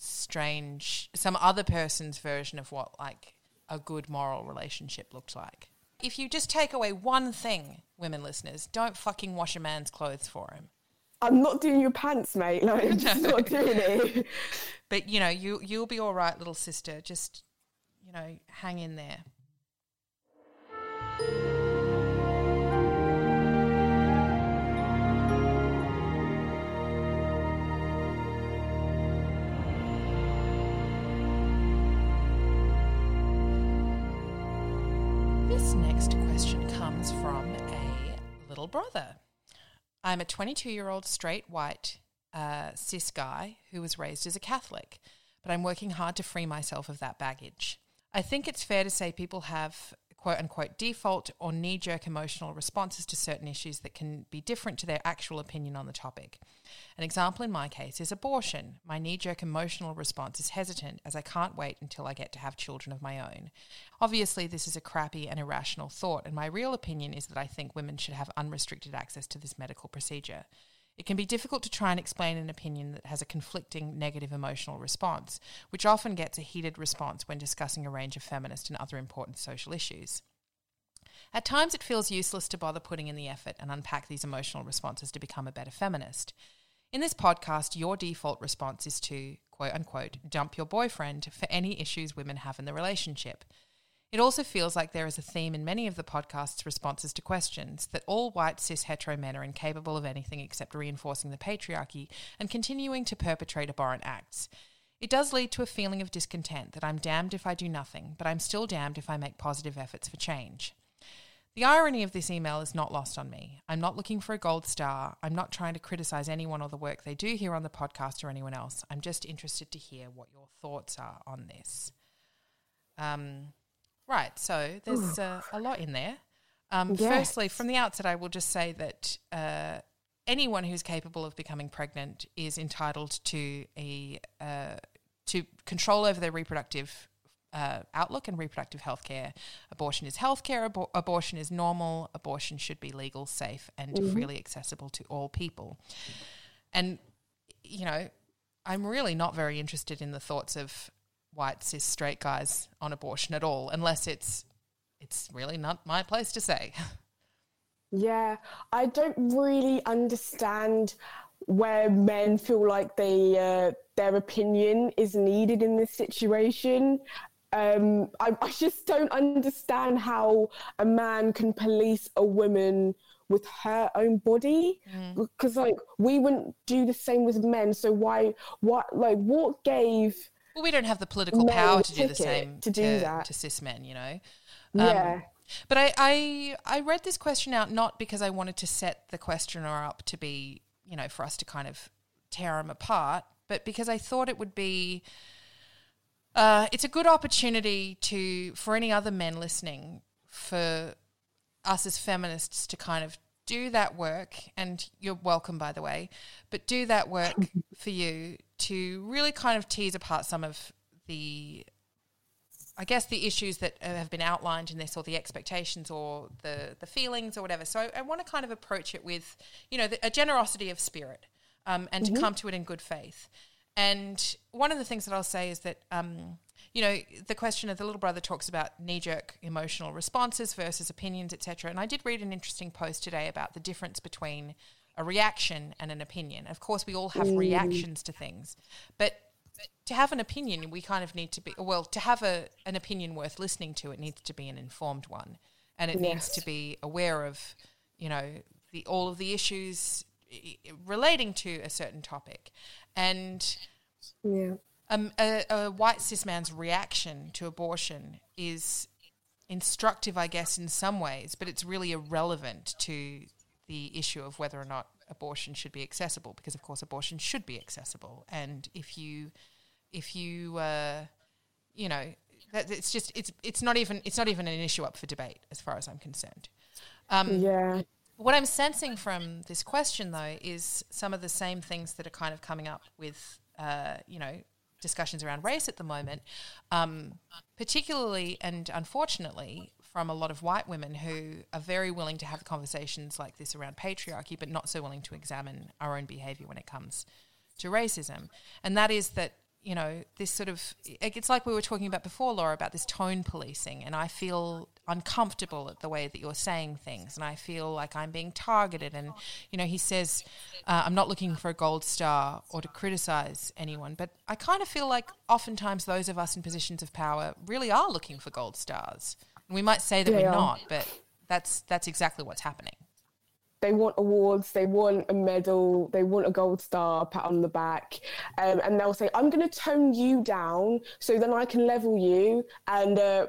strange, some other person's version of what like a good moral relationship looked like. If you just take away one thing, women listeners, don't fucking wash a man's clothes for him. I'm not doing your pants, mate. Like, [LAUGHS] I'm just not doing it. But you know, you you'll be all right, little sister. Just you know, hang in there. From a little brother. I'm a 22 year old straight white uh, cis guy who was raised as a Catholic, but I'm working hard to free myself of that baggage. I think it's fair to say people have quote unquote default or knee jerk emotional responses to certain issues that can be different to their actual opinion on the topic. An example in my case is abortion. My knee jerk emotional response is hesitant as I can't wait until I get to have children of my own. Obviously, this is a crappy and irrational thought, and my real opinion is that I think women should have unrestricted access to this medical procedure. It can be difficult to try and explain an opinion that has a conflicting negative emotional response, which often gets a heated response when discussing a range of feminist and other important social issues. At times, it feels useless to bother putting in the effort and unpack these emotional responses to become a better feminist. In this podcast, your default response is to, quote unquote, dump your boyfriend for any issues women have in the relationship. It also feels like there is a theme in many of the podcast's responses to questions that all white cis hetero men are incapable of anything except reinforcing the patriarchy and continuing to perpetrate abhorrent acts. It does lead to a feeling of discontent that I'm damned if I do nothing, but I'm still damned if I make positive efforts for change. The irony of this email is not lost on me. I'm not looking for a gold star. I'm not trying to criticize anyone or the work they do here on the podcast or anyone else. I'm just interested to hear what your thoughts are on this. Um, Right. So there's uh, a lot in there. Um, yes. Firstly, from the outset, I will just say that uh, anyone who's capable of becoming pregnant is entitled to a uh, to control over their reproductive uh, outlook and reproductive health care. Abortion is healthcare. Abor- abortion is normal. Abortion should be legal, safe, and mm-hmm. freely accessible to all people. And you know, I'm really not very interested in the thoughts of white cis straight guys on abortion at all, unless it's it's really not my place to say. [LAUGHS] Yeah, I don't really understand where men feel like they uh, their opinion is needed in this situation. Um, I, I just don't understand how a man can police a woman with her own body because mm. like we wouldn't do the same with men so why what like what gave well, we don't have the political power to do the same to do to, that to cis men, you know. Um, yeah. But I, I I read this question out not because I wanted to set the questioner up to be, you know, for us to kind of tear him apart, but because I thought it would be. Uh, it's a good opportunity to for any other men listening for us as feminists to kind of do that work and you're welcome by the way but do that work [LAUGHS] for you to really kind of tease apart some of the I guess the issues that have been outlined in this, or the expectations, or the the feelings, or whatever. So I, want to kind of approach it with, you know, the, a generosity of spirit, um, and mm-hmm. to come to it in good faith. And one of the things that I'll say is that, um, you know, the question of the little brother talks about knee jerk emotional responses versus opinions, etc. And I did read an interesting post today about the difference between a reaction and an opinion. Of course, we all have mm. reactions to things, but to have an opinion, we kind of need to be well. To have a an opinion worth listening to, it needs to be an informed one, and it yes. needs to be aware of, you know, the all of the issues relating to a certain topic, and yeah. Um, a, a white cis man's reaction to abortion is instructive, I guess, in some ways, but it's really irrelevant to the issue of whether or not abortion should be accessible because of course abortion should be accessible and if you if you uh, you know that it's just it's it's not even it's not even an issue up for debate as far as I'm concerned. Um, yeah. What I'm sensing from this question though is some of the same things that are kind of coming up with uh, you know discussions around race at the moment, um, particularly and unfortunately from a lot of white women who are very willing to have conversations like this around patriarchy, but not so willing to examine our own behavior when it comes to racism. And that is that, you know, this sort of, it's like we were talking about before, Laura, about this tone policing. And I feel uncomfortable at the way that you're saying things. And I feel like I'm being targeted. And, you know, he says, uh, I'm not looking for a gold star or to criticize anyone. But I kind of feel like oftentimes those of us in positions of power really are looking for gold stars. We might say that they we're are. not, but that's that's exactly what's happening. They want awards, they want a medal, they want a gold star, pat on the back, um, and they'll say, "I'm going to tone you down so then I can level you and." Uh,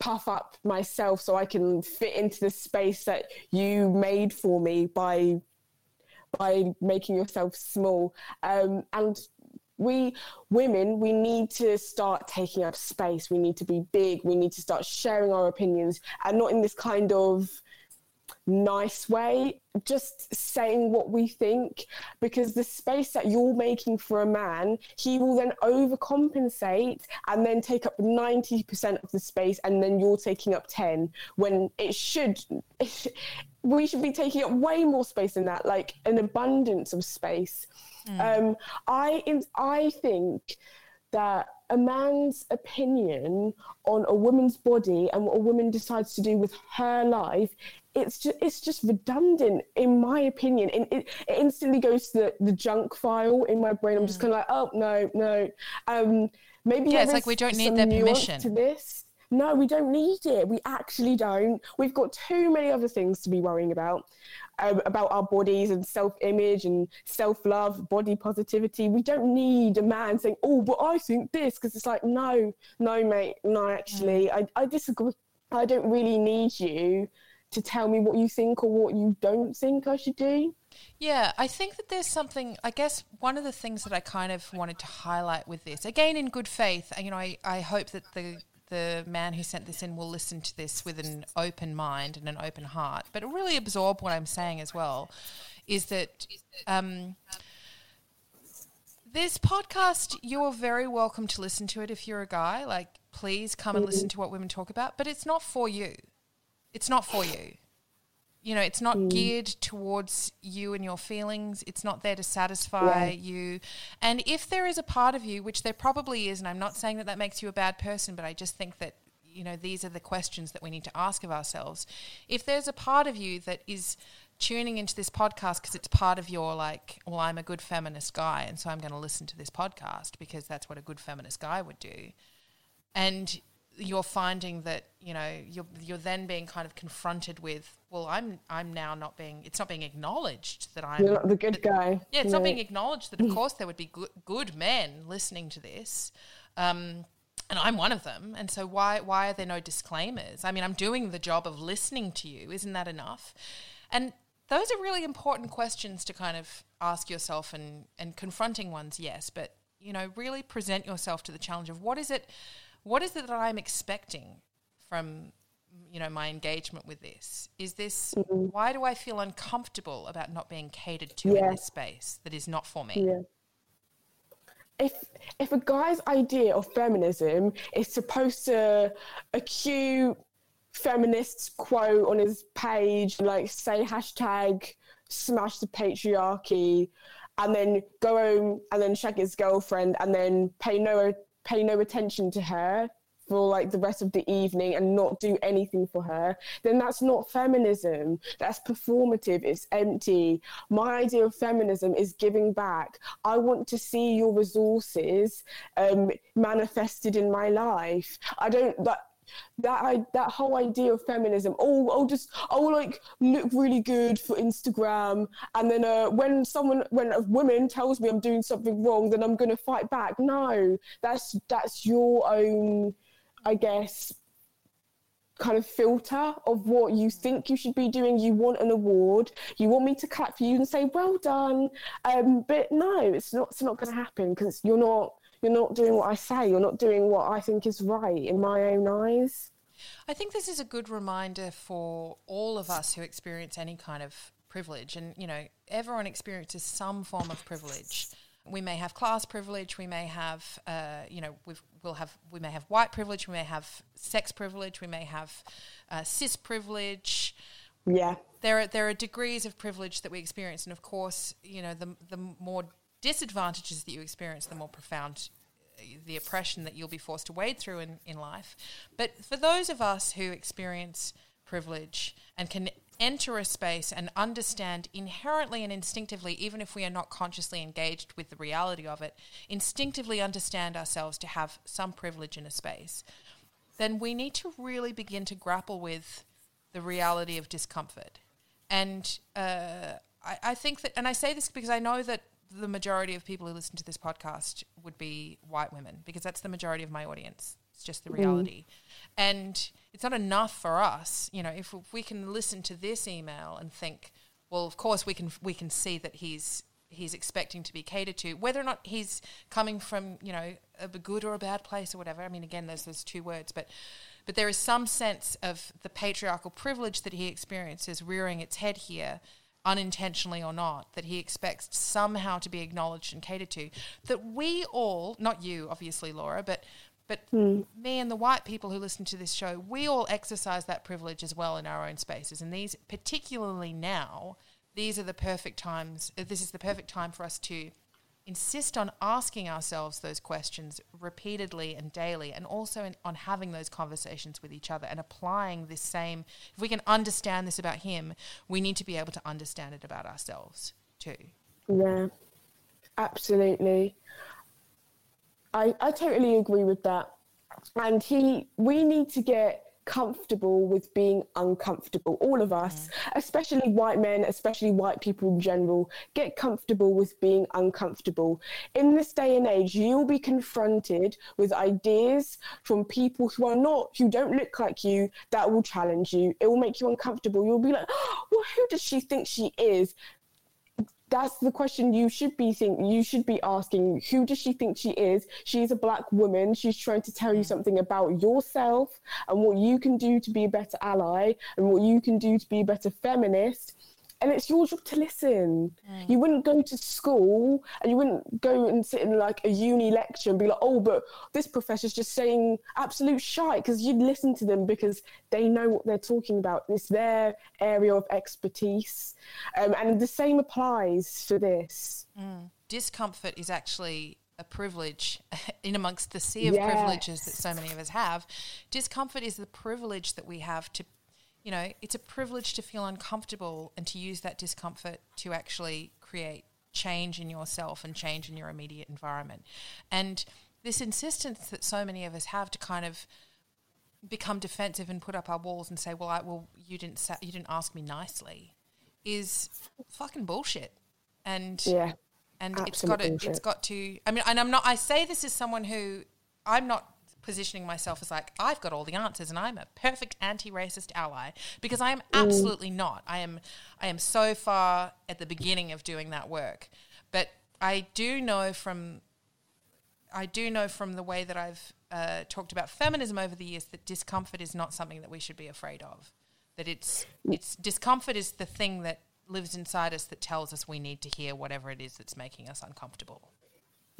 puff up myself so I can fit into the space that you made for me by by making yourself small. Um, and we women we need to start taking up space we need to be big we need to start sharing our opinions and not in this kind of nice way just saying what we think because the space that you're making for a man he will then overcompensate and then take up 90% of the space and then you're taking up 10 when it should [LAUGHS] we should be taking up way more space than that like an abundance of space Mm. Um, I I think that a man's opinion on a woman's body and what a woman decides to do with her life it's just it's just redundant in my opinion. And it, it instantly goes to the, the junk file in my brain. I'm just mm. kind of like oh no no. Um maybe yeah it's like we don't need their permission. to this. No we don't need it. We actually don't. We've got too many other things to be worrying about um, about our bodies and self-image and self-love body positivity. We don't need a man saying oh but i think this because it's like no no mate no actually. Mm. I, I disagree. I don't really need you to tell me what you think or what you don't think I should do. Yeah, I think that there's something, I guess one of the things that I kind of wanted to highlight with this, again, in good faith, you know, I, I hope that the, the man who sent this in will listen to this with an open mind and an open heart, but really absorb what I'm saying as well, is that um, this podcast, you're very welcome to listen to it if you're a guy. Like, please come and listen mm-hmm. to what women talk about, but it's not for you it's not for you. You know, it's not mm. geared towards you and your feelings. It's not there to satisfy yeah. you. And if there is a part of you, which there probably is, and I'm not saying that that makes you a bad person, but I just think that, you know, these are the questions that we need to ask of ourselves. If there's a part of you that is tuning into this podcast because it's part of your like, well, I'm a good feminist guy, and so I'm going to listen to this podcast because that's what a good feminist guy would do. And you're finding that you know you're you're then being kind of confronted with well I'm I'm now not being it's not being acknowledged that I'm the good guy. Yeah it's yeah. not being acknowledged that of [LAUGHS] course there would be good, good men listening to this um, and I'm one of them and so why why are there no disclaimers? I mean I'm doing the job of listening to you. Isn't that enough? And those are really important questions to kind of ask yourself and and confronting ones yes but you know really present yourself to the challenge of what is it what is it that I'm expecting from you know my engagement with this is this mm-hmm. why do i feel uncomfortable about not being catered to yeah. in this space that is not for me yeah. if if a guy's idea of feminism is supposed to accue feminists quote on his page like say hashtag smash the patriarchy and then go home and then shag his girlfriend and then pay no pay no attention to her for like the rest of the evening and not do anything for her, then that's not feminism. That's performative. It's empty. My idea of feminism is giving back. I want to see your resources um, manifested in my life. I don't that that I, that whole idea of feminism. Oh, I'll just I'll like look really good for Instagram, and then uh, when someone when a woman tells me I'm doing something wrong, then I'm gonna fight back. No, that's that's your own, I guess, kind of filter of what you think you should be doing. You want an award. You want me to clap for you and say well done. Um, but no, it's not. It's not going to happen because you're not you're not doing what I say. You're not doing what I think is right in my own eyes. I think this is a good reminder for all of us who experience any kind of privilege. And, you know, everyone experiences some form of privilege. We may have class privilege. We may have, uh, you know, we will have we may have white privilege. We may have sex privilege. We may have uh, cis privilege. Yeah, there are there are degrees of privilege that we experience, and of course, you know, the the more disadvantages that you experience, the more profound uh, the oppression that you'll be forced to wade through in, in life. But for those of us who experience privilege and can enter a space and understand inherently and instinctively, even if we are not consciously engaged with the reality of it, instinctively understand ourselves to have some privilege in a space, then we need to really begin to grapple with the reality of discomfort. And uh, I, I think that, and I say this because I know that the majority of people who listen to this podcast would be white women because that's the majority of my audience. It's just the mm. reality. Mm. And it's not enough for us, you know, if, if we can listen to this email and think, well, of course we can we can see that he's he's expecting to be catered to, whether or not he's coming from, you know, a good or a bad place or whatever. I mean, again, there's those two words, but but there is some sense of the patriarchal privilege that he experiences rearing its head here unintentionally or not, that he expects somehow to be acknowledged and catered to. That we all, not you, obviously, Laura, but but mm. me and the white people who listen to this show, we all exercise that privilege as well in our own spaces. And these, particularly now, these are the perfect times. This is the perfect time for us to insist on asking ourselves those questions repeatedly and daily, and also in, on having those conversations with each other and applying this same. If we can understand this about him, we need to be able to understand it about ourselves too. Yeah, absolutely. I I totally agree with that. And he, we need to get comfortable with being uncomfortable. All of us, mm. especially white men, especially white people in general, get comfortable with being uncomfortable. In this day and age, you'll be confronted with ideas from people who are not, who don't look like you, that will challenge you. It will make you uncomfortable. You'll be like, oh, [GASPS] well, who does she think she is? That's the question you should be think you should be asking. Who does she think she is? She's a black woman. She's trying to tell you something about yourself and what you can do to be a better ally and what you can do to be a better feminist and it's your job to listen. Mm. You wouldn't go to school and you wouldn't go and sit in like a uni lecture and be like, oh, but this professor's just saying absolute shite because you'd listen to them because they know what they're talking about. It's their area of expertise. Um, and the same applies for this. Mm. Discomfort is actually a privilege [LAUGHS] in amongst the sea of yes. privileges that so many of us have. Discomfort is the privilege that we have to you know, it's a privilege to feel uncomfortable and to use that discomfort to actually create change in yourself and change in your immediate environment. And this insistence that so many of us have to kind of become defensive and put up our walls and say, "Well, I well you didn't sa- you didn't ask me nicely," is fucking bullshit. And yeah, and it's got to it's got to. I mean, and I'm not. I say this as someone who I'm not positioning myself as like I've got all the answers and I'm a perfect anti-racist ally because I am absolutely mm. not. I am I am so far at the beginning of doing that work. But I do know from I do know from the way that I've uh, talked about feminism over the years that discomfort is not something that we should be afraid of. That it's it's discomfort is the thing that lives inside us that tells us we need to hear whatever it is that's making us uncomfortable.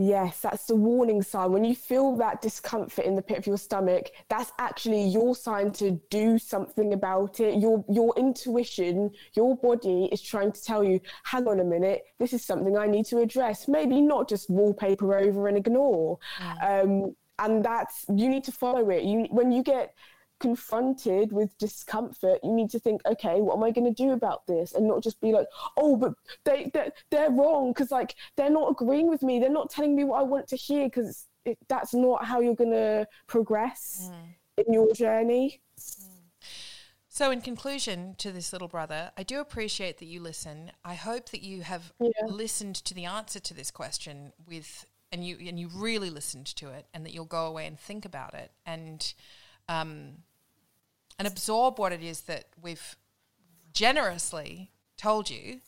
Yes, that's the warning sign. When you feel that discomfort in the pit of your stomach, that's actually your sign to do something about it. Your your intuition, your body is trying to tell you, hang on a minute, this is something I need to address. Maybe not just wallpaper over and ignore. Mm. Um, and that's you need to follow it. You when you get confronted with discomfort, you need to think, okay, what am I going to do about this? And not just be like, oh, but they, they're, they're wrong because like they're not agreeing with me. They're not telling me what I want to hear because that's not how you're going to progress mm. in your journey. Mm. So, in conclusion to this little brother, I do appreciate that you listen. I hope that you have yeah. listened to the answer to this question with, and you and you really listened to it, and that you'll go away and think about it, and um, and absorb what it is that we've generously told you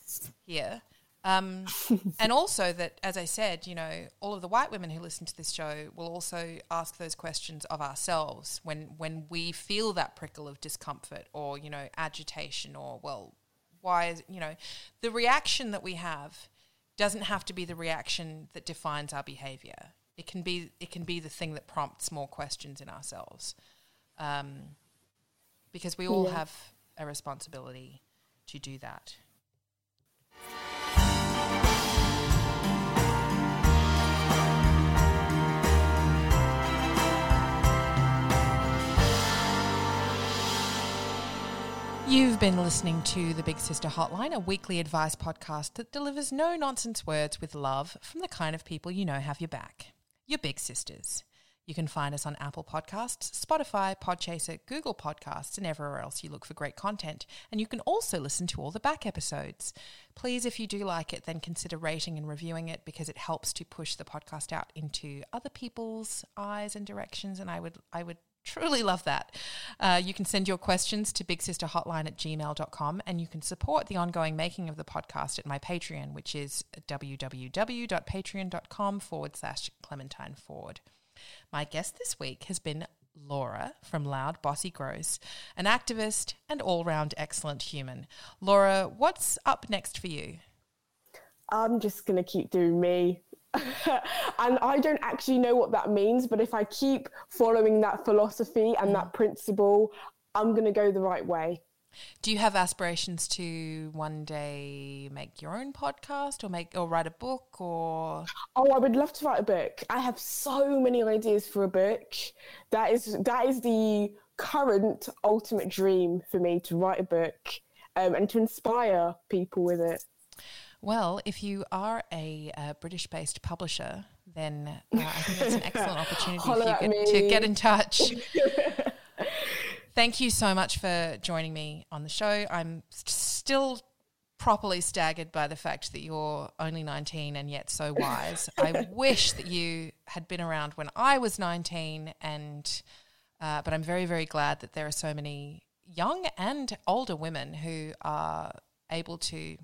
here. Um, [LAUGHS] and also that, as I said, you know, all of the white women who listen to this show will also ask those questions of ourselves when when we feel that prickle of discomfort or you know agitation or well, why is you know the reaction that we have doesn't have to be the reaction that defines our behavior. It can be it can be the thing that prompts more questions in ourselves. Um, because we all yeah. have a responsibility to do that. You've been listening to the Big Sister Hotline, a weekly advice podcast that delivers no nonsense words with love from the kind of people you know have your back. Your big sisters. You can find us on Apple Podcasts, Spotify, Podchaser, Google Podcasts, and everywhere else you look for great content. And you can also listen to all the back episodes. Please, if you do like it, then consider rating and reviewing it because it helps to push the podcast out into other people's eyes and directions. And I would, I would truly love that. Uh, you can send your questions to bigsisterhotline at gmail.com and you can support the ongoing making of the podcast at my Patreon, which is www.patreon.com forward slash Clementine Ford. My guest this week has been Laura from Loud Bossy Gross, an activist and all round excellent human. Laura, what's up next for you? I'm just going to keep doing me. [LAUGHS] and I don't actually know what that means, but if I keep following that philosophy and that mm. principle, I'm going to go the right way. Do you have aspirations to one day make your own podcast or make or write a book or Oh, I would love to write a book. I have so many ideas for a book. That is that is the current ultimate dream for me to write a book um, and to inspire people with it. Well, if you are a uh, British based publisher, then uh, I think that's an [LAUGHS] excellent opportunity for you get, to get in touch. [LAUGHS] Thank you so much for joining me on the show. I'm st- still properly staggered by the fact that you're only 19 and yet so wise. I [LAUGHS] wish that you had been around when I was 19 and uh, but I'm very very glad that there are so many young and older women who are able to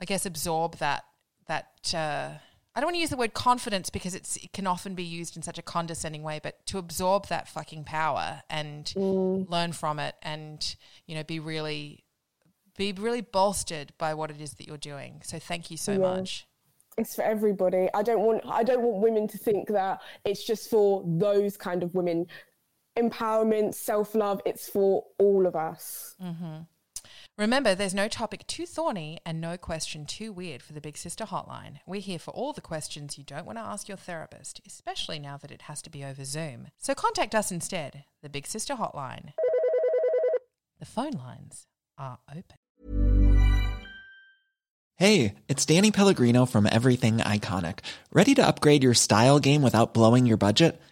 I guess absorb that that uh, I don't want to use the word confidence because it's it can often be used in such a condescending way, but to absorb that fucking power and mm. learn from it and you know be really be really bolstered by what it is that you're doing. So thank you so yeah. much. It's for everybody. I don't want I don't want women to think that it's just for those kind of women. Empowerment, self love, it's for all of us. Mm-hmm. Remember, there's no topic too thorny and no question too weird for the Big Sister Hotline. We're here for all the questions you don't want to ask your therapist, especially now that it has to be over Zoom. So contact us instead, the Big Sister Hotline. The phone lines are open. Hey, it's Danny Pellegrino from Everything Iconic. Ready to upgrade your style game without blowing your budget?